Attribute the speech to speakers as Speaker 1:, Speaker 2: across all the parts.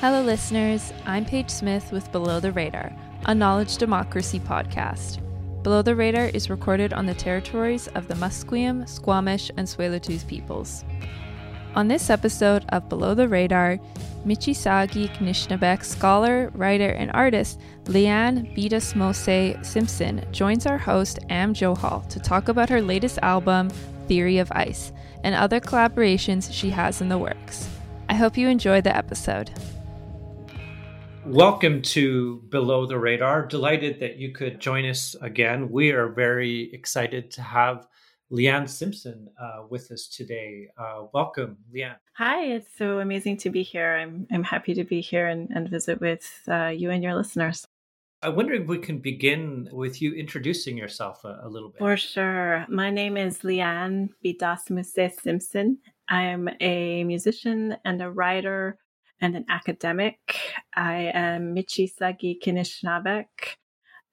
Speaker 1: Hello, listeners. I'm Paige Smith with Below the Radar, a knowledge democracy podcast. Below the Radar is recorded on the territories of the Musqueam, Squamish, and Tsleil-Waututh peoples. On this episode of Below the Radar, Michi Saagiig Nishnaabeg scholar, writer, and artist Leanne Betasamosake Simpson joins our host Am Johal to talk about her latest album, Theory of Ice, and other collaborations she has in the works. I hope you enjoy the episode.
Speaker 2: Welcome to Below the Radar. Delighted that you could join us again. We are very excited to have Leanne Simpson uh, with us today. Uh, welcome, Leanne.
Speaker 3: Hi, it's so amazing to be here. I'm, I'm happy to be here and, and visit with uh, you and your listeners.
Speaker 2: I wonder if we can begin with you introducing yourself a, a little bit.
Speaker 3: For sure. My name is Leanne Betasamosake Simpson. I am a musician and a writer and an academic. I am Michisaagi Knishnabek,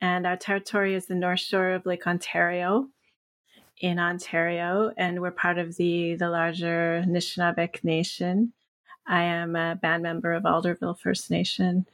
Speaker 3: and our territory is the North Shore of Lake Ontario in Ontario, and we're part of the, the larger Anishinaabeg Nation. I am a band member of Alderville First Nation.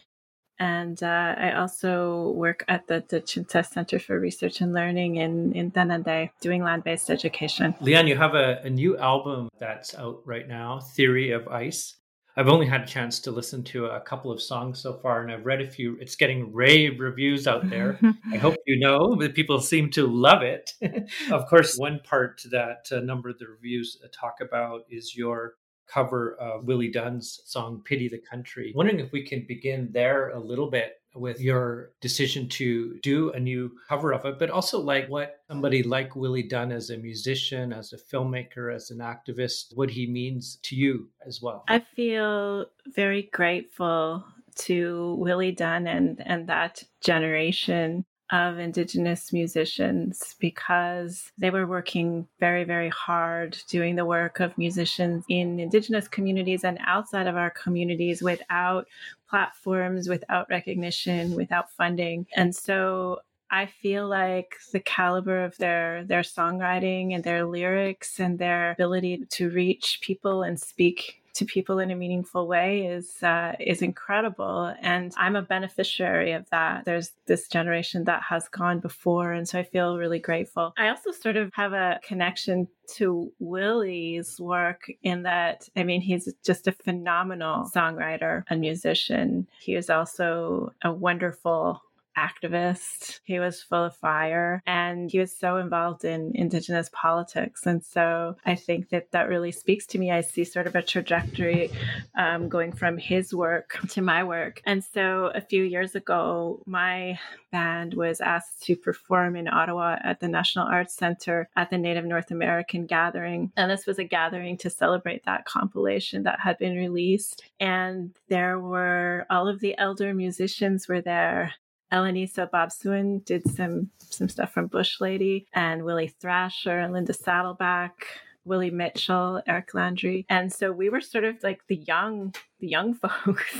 Speaker 3: And uh, I also work at the, the Chinta Center for Research and Learning in, in Denendeh, doing land based education.
Speaker 2: Leanne, you have a, a new album that's out right now, Theory of Ice. I've only had a chance to listen to a couple of songs so far, and I've read a few. It's getting rave reviews out there. I hope you know that people seem to love it. of course, one part that a number of the reviews uh, talk about is your cover of Willie Dunn's song Pity the Country. Wondering if we can begin there a little bit with your decision to do a new cover of it, but also like what somebody like Willie Dunn as a musician, as a filmmaker, as an activist, what he means to you as well.
Speaker 3: I feel very grateful to Willie Dunn and, and that generation of Indigenous musicians because they were working very, very hard doing the work of musicians in Indigenous communities and outside of our communities without platforms, without recognition, without funding. And so I feel like the caliber of their their songwriting and their lyrics and their ability to reach people and speak to people in a meaningful way is uh, is incredible. And i'm a beneficiary of that. There's this generation that has gone before and so i feel really grateful. I also sort of have a connection to willie's work in that i mean he's just a phenomenal songwriter and musician. He is also a wonderful activist. He was full of fire and he was so involved in Indigenous politics. And so I think that that really speaks to me. I see sort of a trajectory um, going from his work to my work. And so a few years ago, my band was asked to perform in Ottawa at the National Arts Center at the Native North American Gathering. And this was a gathering to celebrate that compilation that had been released. And there were all of the elder musicians were there Alanis Obomsawin did some some stuff from Bush Lady and Willie Thrasher and Linda Saddleback Willie Mitchell, Eric Landry. And so we were sort of like the young, the young folks,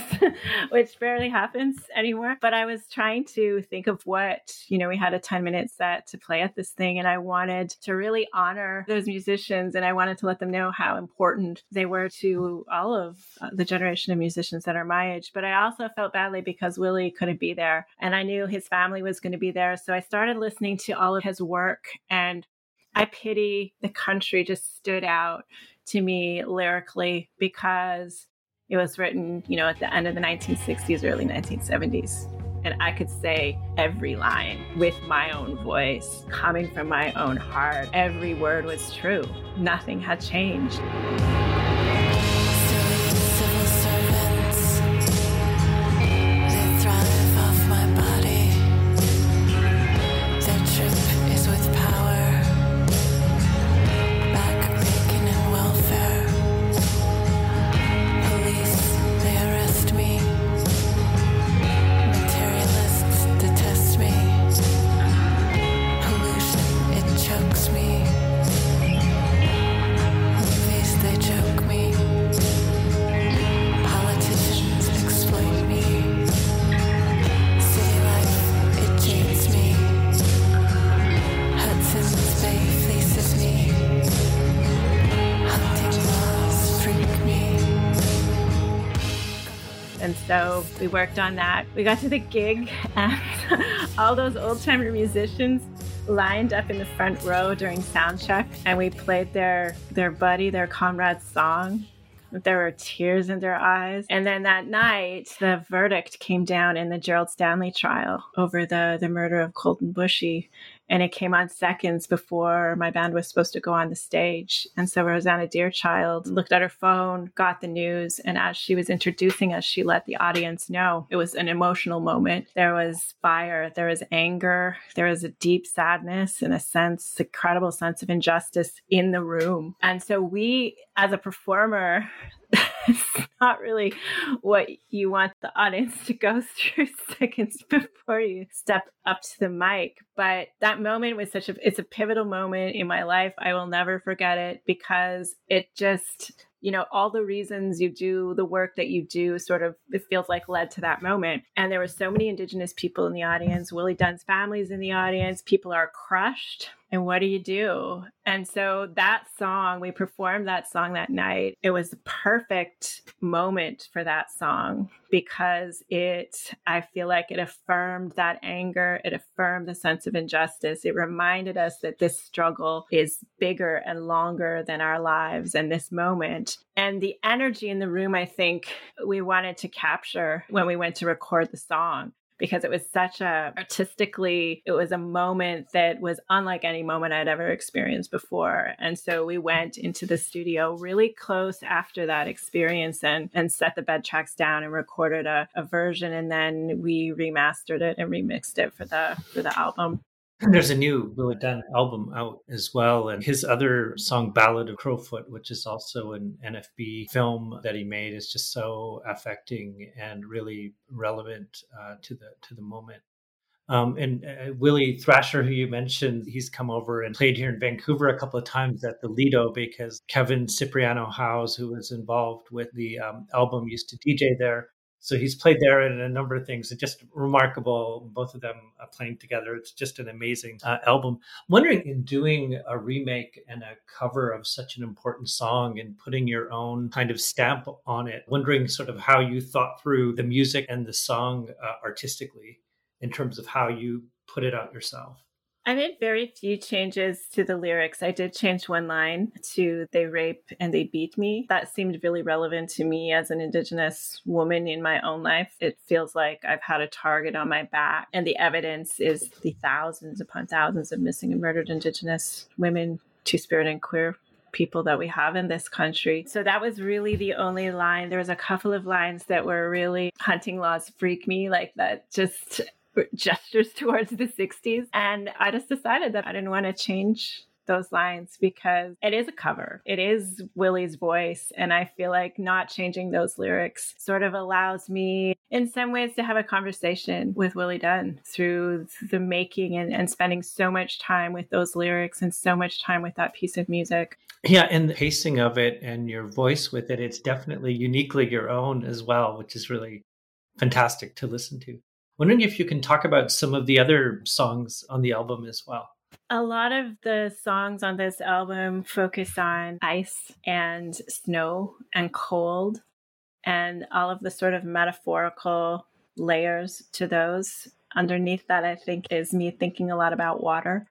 Speaker 3: which barely happens anymore. But I was trying to think of what, you know, we had a 10 minute set to play at this thing. And I wanted to really honor those musicians and I wanted to let them know how important they were to all of uh, the generation of musicians that are my age. But I also felt badly because Willie couldn't be there and I knew his family was going to be there. So I started listening to all of his work and I pity the country just stood out to me lyrically because it was written, you know, at the end of the 1960s, early 1970s. And I could say every line with my own voice, coming from my own heart. Every word was true. Nothing had changed. We worked on that. We got to the gig, and all those old timer musicians lined up in the front row during sound check, and we played their their buddy, their comrade's song. There were tears in their eyes. And then that night, the verdict came down in the Gerald Stanley trial over the, the murder of Colton Boushie and it came on seconds before my band was supposed to go on the stage. And so Rosanna Deerchild looked at her phone, got the news, and as she was introducing us, she let the audience know it was an emotional moment. There was fire, there was anger, there was a deep sadness and a sense, incredible sense of injustice in the room. And so we, as a performer, it's not really what you want the audience to go through seconds before you step up to the mic. But that moment was such a it's a pivotal moment in my life. I will never forget it because it just you know all the reasons you do the work that you do sort of it feels like led to that moment and there were so many indigenous people in the audience willie dunn's families in the audience people are crushed and what do you do? And so that song, we performed that song that night. It was the perfect moment for that song because it, I feel like it affirmed that anger. It affirmed the sense of injustice. It reminded us that this struggle is bigger and longer than our lives and this moment. And the energy in the room, I think we wanted to capture when we went to record the song because it was such a artistically, it was a moment that was unlike any moment I'd ever experienced before. And so we went into the studio really close after that experience and, and set the bed tracks down and recorded a, a version. And then we remastered it and remixed it for the, for the album.
Speaker 2: There's a new Willie Dunn album out as well, and his other song, Ballad of Crowfoot, which is also an NFB film that he made, is just so affecting and really relevant uh, to the to the moment. Um, and uh, Willie Thrasher, who you mentioned, he's come over and played here in Vancouver a couple of times at the Lido because Kevin Sipreano Howes, who was involved with the um, album, used to DJ there. So he's played there in a number of things. It's just remarkable, both of them uh, playing together. It's just an amazing uh, album. I'm wondering, in doing a remake and a cover of such an important song and putting your own kind of stamp on it, wondering sort of how you thought through the music and the song uh, artistically in terms of how you put it out yourself.
Speaker 3: I made very few changes to the lyrics. I did change one line to they rape and they beat me. That seemed really relevant to me as an Indigenous woman in my own life. It feels like I've had a target on my back, and the evidence is the thousands upon thousands of missing and murdered Indigenous women, Two Spirit, and queer people that we have in this country. So that was really the only line. There was a couple of lines that were really hunting laws freak me, like that just gestures towards the 60s. And I just decided that I didn't want to change those lines because it is a cover. It is Willie's voice. And I feel like not changing those lyrics sort of allows me, in some ways, to have a conversation with Willie Dunn through the making and, and spending so much time with those lyrics and so much time with that piece of music.
Speaker 2: Yeah, and the pacing of it and your voice with it, it's definitely uniquely your own as well, which is really fantastic to listen to. Wondering if you can talk about some of the other songs on the album as well.
Speaker 3: A lot of the songs on this album focus on ice and snow and cold and all of the sort of metaphorical layers to those. Underneath that, I think, is me thinking a lot about water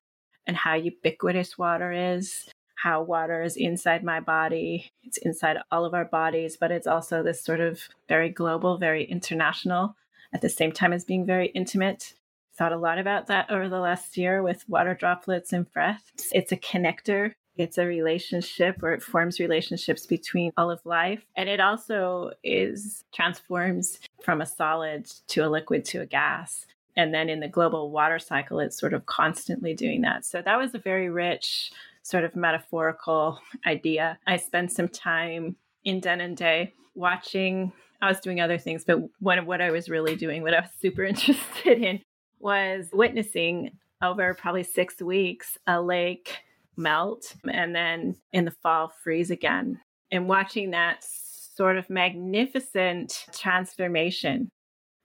Speaker 3: and how ubiquitous water is, how water is inside my body. It's inside all of our bodies, but it's also this sort of very global, very international at the same time as being very intimate. Thought a lot about that over the last year with water droplets and breath. It's a connector. It's a relationship where it forms relationships between all of life. And it also is transforms from a solid to a liquid to a gas. And then in the global water cycle, it's sort of constantly doing that. So that was a very rich, sort of metaphorical idea. I spent some time in Denendeh watching I was doing other things, but one of what I was really doing, what I was super interested in, was witnessing over probably six weeks a lake melt and then in the fall freeze again. And watching that sort of magnificent transformation,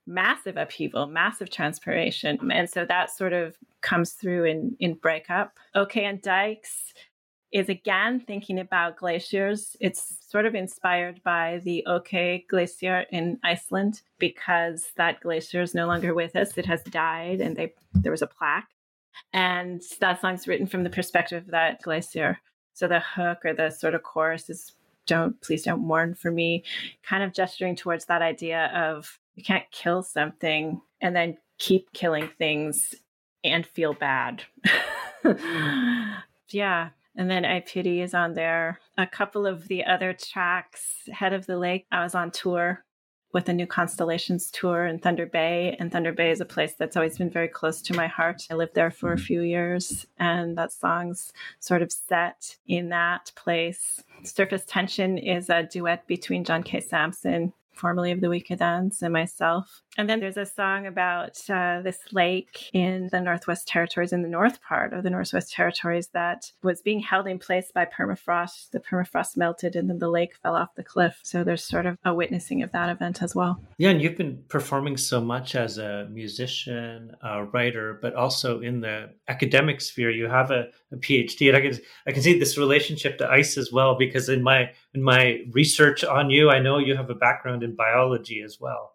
Speaker 3: massive upheaval, massive transformation. And so that sort of comes through in, in Breakup. OK and Dikes is again thinking about glaciers. It's sort of inspired by the OK Glacier in Iceland because that glacier is no longer with us. It has died, and they there was a plaque. And that song's written from the perspective of that glacier. So the hook or the sort of chorus is don't please don't mourn for me, kind of gesturing towards that idea of you can't kill something and then keep killing things and feel bad. yeah. And then I Pity is on there. A couple of the other tracks, Head of the Lake, I was on tour with the New Constellations tour in Thunder Bay. And Thunder Bay is a place that's always been very close to my heart. I lived there for a few years, and that song's sort of set in that place. Surface Tension is a duet between John K. Samson formerly of the Weakerthans, and myself. And then there's a song about uh, this lake in the Northwest Territories, in the north part of the Northwest Territories, that was being held in place by permafrost. The permafrost melted and then the lake fell off the cliff. So there's sort of a witnessing of that event as well.
Speaker 2: Yeah, and you've been performing so much as a musician, a writer, but also in the academic sphere. You have a, a PhD, and I can I can see this relationship to ice as well because in my in my research on you, I know you have a background in biology as well.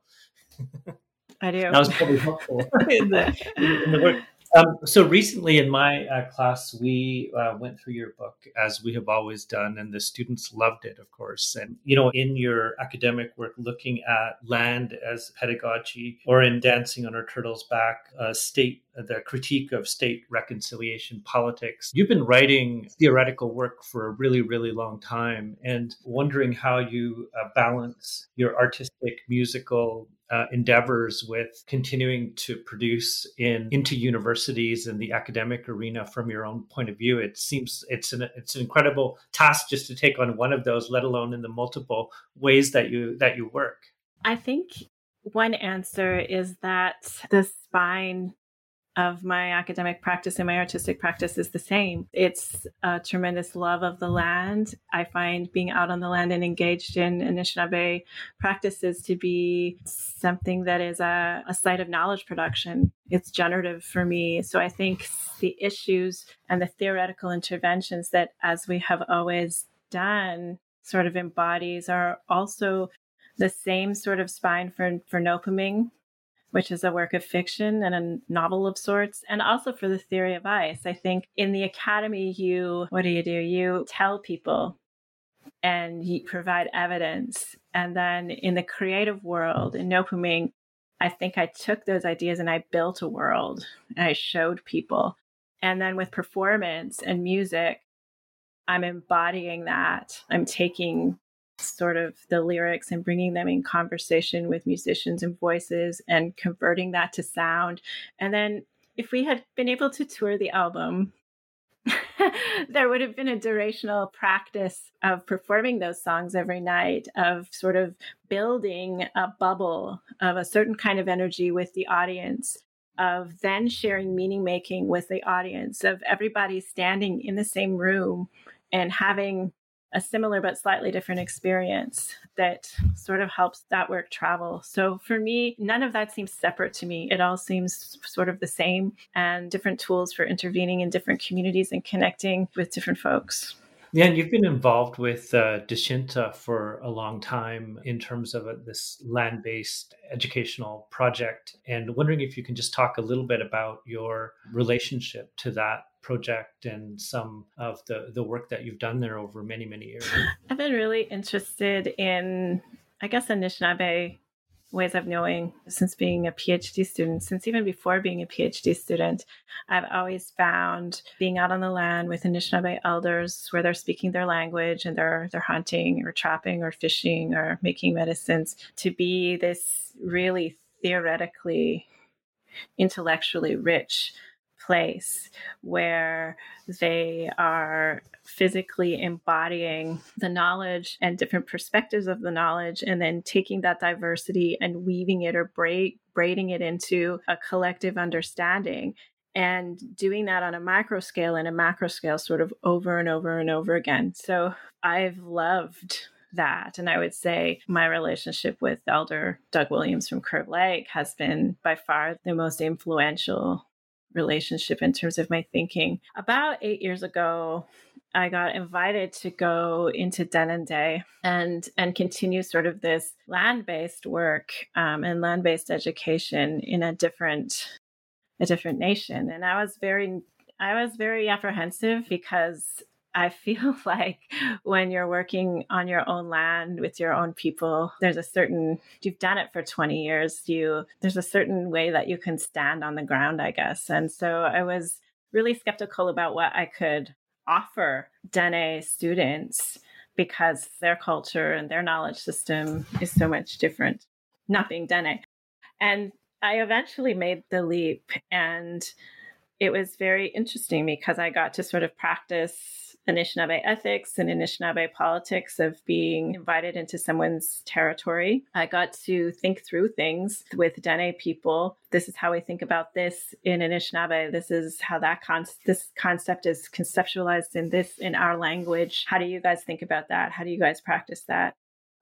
Speaker 3: I do.
Speaker 2: That was probably helpful in, the, in the work. Um, so recently in my uh, class, we uh, went through your book as we have always done, and the students loved it, of course. And, you know, in your academic work, looking at land as pedagogy or in Dancing on Our Turtle's Back, uh, state, the critique of state reconciliation politics, you've been writing theoretical work for a really, really long time and wondering how you uh, balance your artistic, musical, uh, endeavors with continuing to produce in into universities and the academic arena from your own point of view. It seems it's an it's an incredible task just to take on one of those let alone in the multiple ways that you that you work.
Speaker 3: I think one answer is that the spine of my academic practice and my artistic practice is the same. It's a tremendous love of the land. I find being out on the land and engaged in Anishinaabe practices to be something that is a, a site of knowledge production. It's generative for me. So I think the issues and the theoretical interventions that, as we have always done, sort of embodies are also the same sort of spine for, for Noopiming which is a work of fiction and a novel of sorts, and also for the theory of ice. I think in the academy, you, what do you do? You tell people and you provide evidence. And then in the creative world, in Noopiming, I think I took those ideas and I built a world and I showed people. And then with performance and music, I'm embodying that. I'm taking sort of the lyrics and bringing them in conversation with musicians and voices and converting that to sound. And then if we had been able to tour the album, there would have been a durational practice of performing those songs every night, of sort of building a bubble of a certain kind of energy with the audience, of then sharing meaning making with the audience, of everybody standing in the same room and having a similar but slightly different experience that sort of helps that work travel. So for me, none of that seems separate to me. It all seems sort of the same and different tools for intervening in different communities and connecting with different folks.
Speaker 2: Yeah, and you've been involved with uh, for a long time in terms of a, this land based educational project. And wondering if you can just talk a little bit about your relationship to that project and some of the, the work that you've done there over many, many years.
Speaker 3: I've been really interested in, I guess, Anishinaabe ways of knowing since being a PhD student, since even before being a PhD student, I've always found being out on the land with Anishinaabe elders where they're speaking their language and they're they're hunting or trapping or fishing or making medicines to be this really theoretically intellectually rich place where they are physically embodying the knowledge and different perspectives of the knowledge and then taking that diversity and weaving it or braid, braiding it into a collective understanding and doing that on a micro scale and a macro scale sort of over and over and over again so i've loved that. And I would say my relationship with Elder Doug Williams from Curve Lake has been by far the most influential relationship in terms of my thinking. About eight years ago, I got invited to go into Denendeh and and continue sort of this land based work um, and land based education in a different a different nation. And I was very I was very apprehensive because I feel like when you're working on your own land with your own people, there's a certain you've done it for 20 years, you there's a certain way that you can stand on the ground, I guess. And so I was really skeptical about what I could offer Dene students because their culture and their knowledge system is so much different, not being Dene. And I eventually made the leap and it was very interesting because I got to sort of practice Anishinaabe ethics and Anishinaabe politics of being invited into someone's territory. I got to think through things with Dene people. This is how we think about this in Anishinaabe. This is how that con- this concept is conceptualized in this in our language. How do you guys think about that? How do you guys practice that?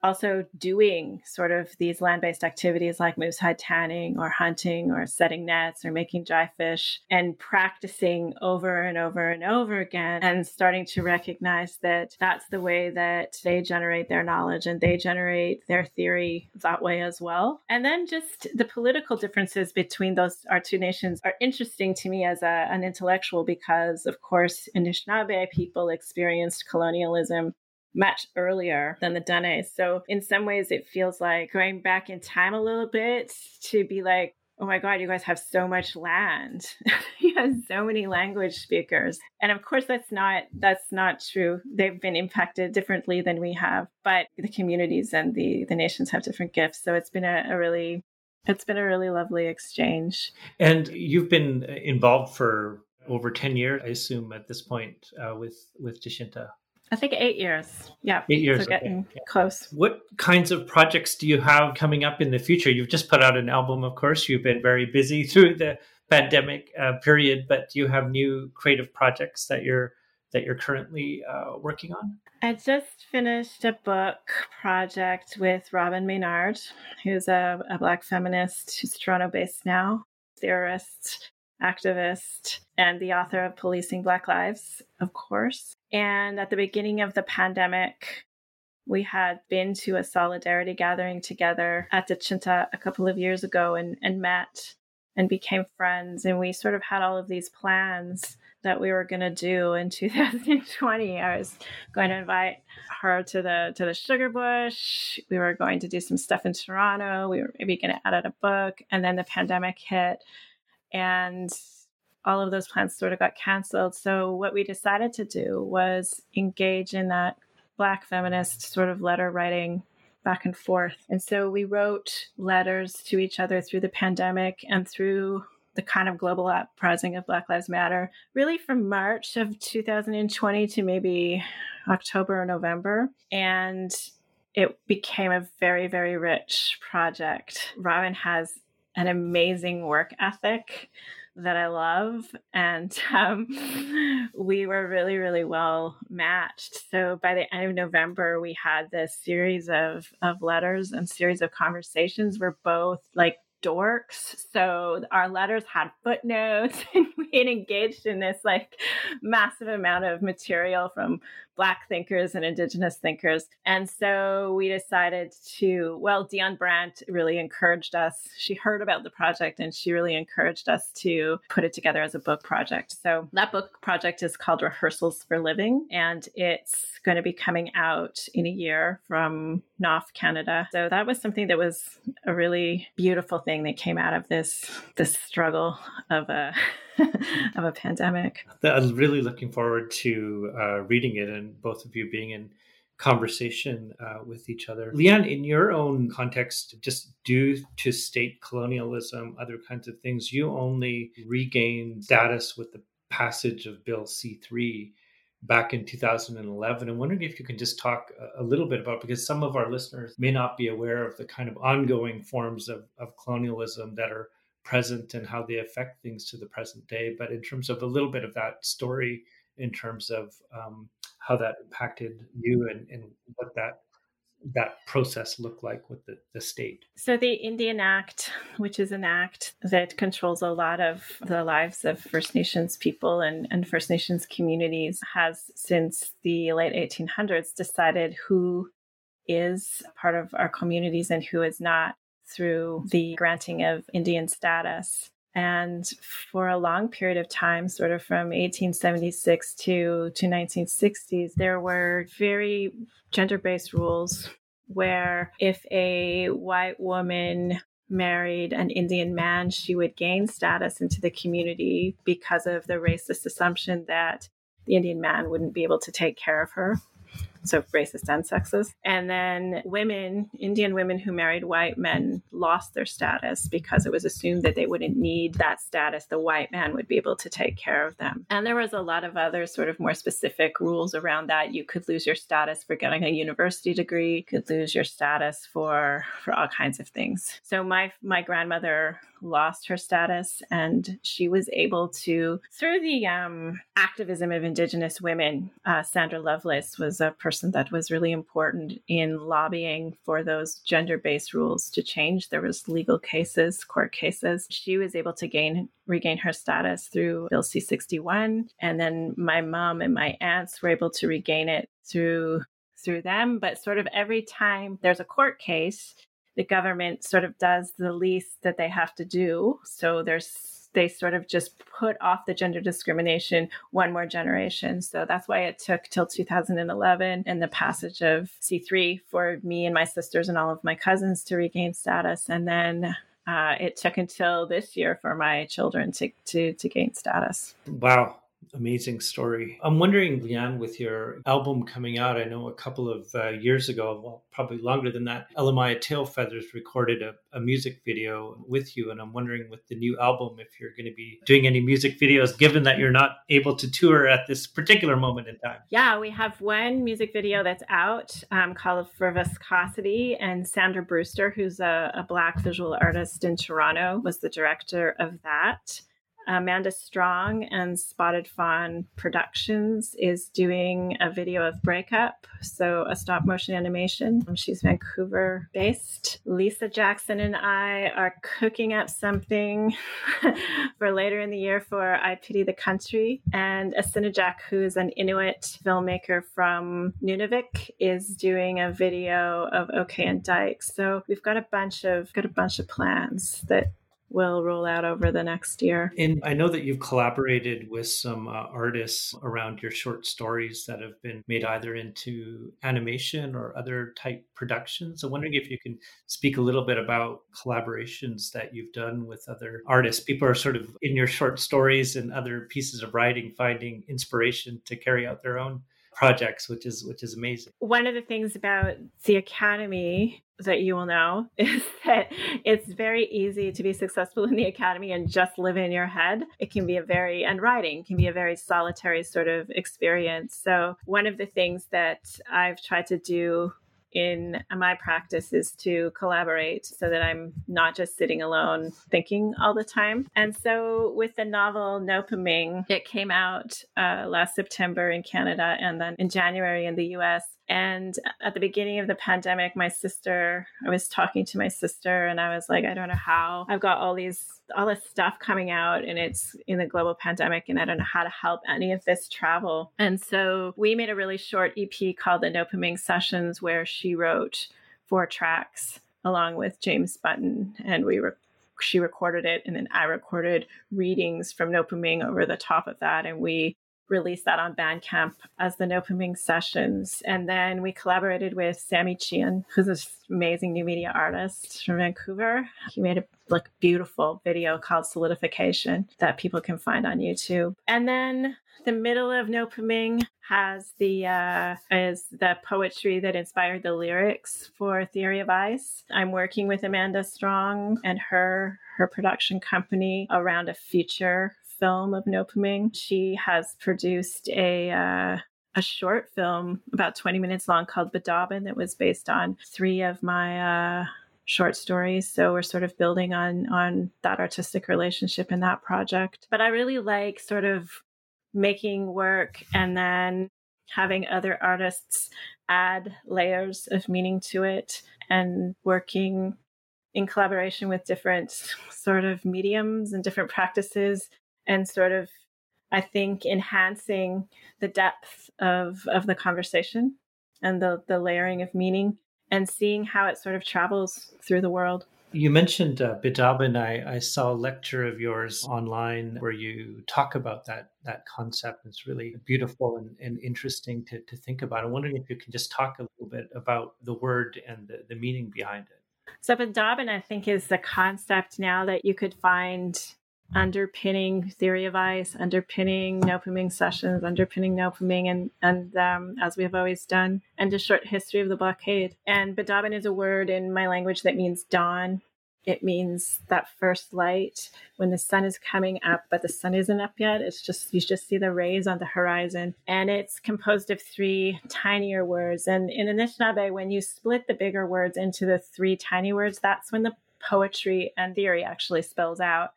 Speaker 3: Also doing sort of these land-based activities like moose hide tanning or hunting or setting nets or making dry fish and practicing over and over and over again and starting to recognize that that's the way that they generate their knowledge and they generate their theory that way as well. And then just the political differences between those our two nations are interesting to me as a, an intellectual because of course Anishinaabe people experienced colonialism much earlier than the Dene. So in some ways, it feels like going back in time a little bit to be like, oh my god you guys have so much land. You have so many language speakers. And of course that's not that's not true. They've been impacted differently than we have but the communities and the the nations have different gifts. So it's been a, a really it's been a really lovely exchange.
Speaker 2: And you've been involved for over 10 years i assume at this point uh, with with Dechinta
Speaker 3: I think eight years. Yeah.
Speaker 2: Eight years.
Speaker 3: So getting okay. close.
Speaker 2: What kinds of projects do you have coming up in the future? You've just put out an album, of course. You've been very busy through the pandemic uh, period, but do you have new creative projects that you're that you're currently uh, working on?
Speaker 3: I just finished a book project with Robyn Maynard, who's a, a Black feminist who's Toronto based now, theorist, activist, and the author of Policing Black Lives, of course. And at the beginning of the pandemic, we had been to a solidarity gathering together at the Chinta a couple of years ago and, and met and became friends. And we sort of had all of these plans that we were going to do in 2020. I was going to invite her to the to the sugar bush. We were going to do some stuff in Toronto. We were maybe going to edit a book, and then the pandemic hit, and all of those plans sort of got canceled. So what we decided to do was engage in that black feminist sort of letter writing back and forth. And so we wrote letters to each other through the pandemic and through the kind of global uprising of Black Lives Matter, really from March of 2020 to maybe October or November. And it became a very, very rich project. Robyn has an amazing work ethic that I love. And um, we were really, really well matched. So by the end of November, we had this series of, of letters and series of conversations where both like dorks. So our letters had footnotes and we had engaged in this like massive amount of material from Black thinkers and Indigenous thinkers. And so we decided to, well, Dionne Brand really encouraged us. She heard about the project and she really encouraged us to put it together as a book project. So that book project is called Rehearsals for Living and it's going to be coming out in a year from Knopf, Canada. So that was something that was a really beautiful thing that came out of this this struggle of a of a pandemic.
Speaker 2: I'm really looking forward to uh, reading it and both of you being in conversation uh, with each other. Leanne, in your own context, just due to state colonialism, other kinds of things, you only regained status with the passage of Bill C 3 back in 2011. I'm wondering if you can just talk a little bit about because some of our listeners may not be aware of the kind of ongoing forms of, of colonialism that are present and how they affect things to the present day. But in terms of a little bit of that story, in terms of um, how that impacted you and, and what that that process looked like with the, the state?
Speaker 3: So, the Indian Act, which is an act that controls a lot of the lives of First Nations people and, and First Nations communities, has since the late 1800s decided who is part of our communities and who is not through the granting of Indian status. And for a long period of time, sort of from 1876 to, to 1960s, there were very gender based rules where if a white woman married an Indian man, she would gain status into the community because of the racist assumption that the Indian man wouldn't be able to take care of her so racist and sexist. And then women, Indian women who married white men, lost their status because it was assumed that they wouldn't need that status. The white man would be able to take care of them. And there was a lot of other sort of more specific rules around that. You could lose your status for getting a university degree, you could lose your status for for all kinds of things. So my my grandmother lost her status and she was able to through the um, activism of indigenous women uh, sandra lovelace was a person that was really important in lobbying for those gender-based rules to change. There was legal cases court cases. She was able to gain regain her status through bill c-61 and then my mom and my aunts were able to regain it through through them. But sort of every time there's a court case the government sort of does the least that they have to do. So there's they sort of just put off the gender discrimination one more generation. So that's why it took till 2011 and the passage of C3 for me and my sisters and all of my cousins to regain status. And then uh, it took until this year for my children to, to, to gain status.
Speaker 2: Wow amazing story. I'm wondering, Leanne, with your album coming out, I know a couple of uh, years ago, well, probably longer than that, Elle-Máijá Tailfeathers recorded a, a, music video with you. And I'm wondering, with the new album, if you're going to be doing any music videos, given that you're not able to tour at this particular moment in time.
Speaker 3: Yeah, we have one music video that's out um, called For Viscosity. And Sandra Brewster, who's a, a Black visual artist in Toronto, was the director of that. Amanda Strong and Spotted Fawn Productions is doing a video of Breakup, so a stop motion animation. She's Vancouver based. Lisa Jackson and I are cooking up something for later in the year for I Pity the Country. And Asinnajaq, who's an Inuit filmmaker from Nunavik, is doing a video of OK and Dykes. So we've got a bunch of got a bunch of plans that will roll out over the next year.
Speaker 2: And I know that you've collaborated with some uh, artists around your short stories that have been made either into animation or other type productions. I'm wondering if you can speak a little bit about collaborations that you've done with other artists. People are sort of in your short stories and other pieces of writing finding inspiration to carry out their own projects, which is which is amazing.
Speaker 3: One of the things about the academy that you will know is that it's very easy to be successful in the academy and just live in your head. It can be a very and writing can be a very solitary sort of experience. So one of the things that I've tried to do in my practice is to collaborate so that I'm not just sitting alone thinking all the time. And so with the novel Noopiming, it came out uh, last September in Canada and then in January in the US. And at the beginning of the pandemic, my sister, I was talking to my sister and I was like, I don't know how I've got all these, all this stuff coming out and it's in the global pandemic and I don't know how to help any of this travel. And so we made a really short EP called the Noopiming Sessions where she wrote four tracks along with James Button and we were she recorded it and then I recorded readings from Noopiming over the top of that and we released that on Bandcamp as the Noopiming Sessions. And then we collaborated with Sammy Chien, who's this amazing new media artist from Vancouver. He made a like beautiful video called Solidification that people can find on YouTube. And then the middle of Noopiming has the uh, is the poetry that inspired the lyrics for Theory of Ice. I'm working with Amanda Strong and her her production company around a future film of Noopiming. She has produced a uh, a short film about 20 minutes long called Biidaaban that was based on three of my uh, short stories. So we're sort of building on on that artistic relationship in that project. But I really like sort of making work and then having other artists add layers of meaning to it and working in collaboration with different sort of mediums and different practices and sort of i think enhancing the depth of of the conversation and the the layering of meaning and seeing how it sort of travels through the world
Speaker 2: you mentioned uh, Biidaaban. I, I saw a lecture of yours online where you talk about that that concept. It's really beautiful and, and interesting to, to think about. I'm wondering if you can just talk a little bit about the word and the, the meaning behind it.
Speaker 3: So, Biidaaban, I think, is the concept now that you could find underpinning theory of ice, underpinning Noopiming sessions, underpinning Noopiming, and, and um, as we have always done, and a short history of the blockade. And Biidaaban is a word in my language that means dawn. It means that first light when the sun is coming up, but the sun isn't up yet. It's just, you just see the rays on the horizon. And it's composed of three tinier words. And in Anishinaabe, when you split the bigger words into the three tiny words, that's when the poetry and theory actually spells out.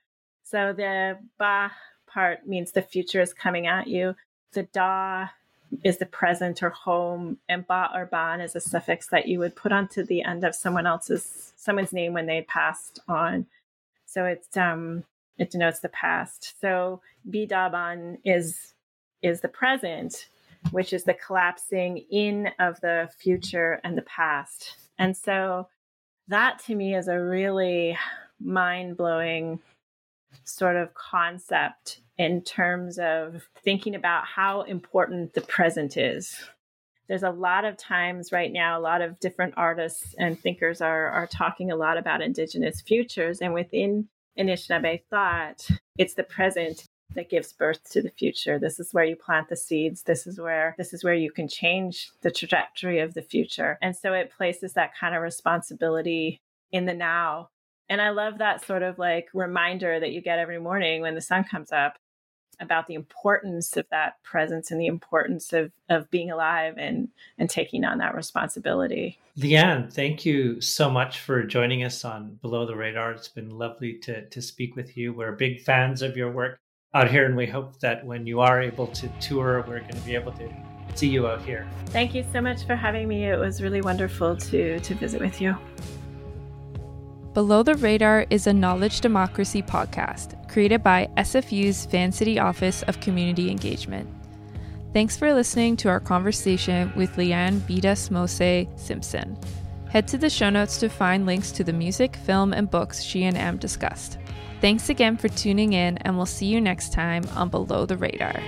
Speaker 3: So the ba part means the future is coming at you. The da is the present or home, and ba or ban is a suffix that you would put onto the end of someone else's someone's name when they passed on. So it's um it denotes the past. So Biidaaban is is the present, which is the collapsing in of the future and the past. And so that to me is a really mind blowing sort of concept in terms of thinking about how important the present is. There's a lot of times right now, a lot of different artists and thinkers are, are talking a lot about Indigenous futures. And within Anishinaabe thought, it's the present that gives birth to the future. This is where you plant the seeds. This is where this is where you can change the trajectory of the future. And so it places that kind of responsibility in the now and I love that sort of like reminder that you get every morning when the sun comes up about the importance of that presence and the importance of of being alive and and taking on that responsibility.
Speaker 2: Leanne, thank you so much for joining us on Below the Radar. It's been lovely to to speak with you. We're big fans of your work out here, and we hope that when you are able to tour, we're going to be able to see you out here.
Speaker 3: Thank you so much for having me. It was really wonderful to to visit with you.
Speaker 1: Below the Radar is a knowledge democracy podcast created by SFU's Vancity Office of Community Engagement. Thanks for listening to our conversation with Leanne Betasamosake Simpson. Head to the show notes to find links to the music, film, and books she and Am discussed. Thanks again for tuning in, and we'll see you next time on Below the Radar.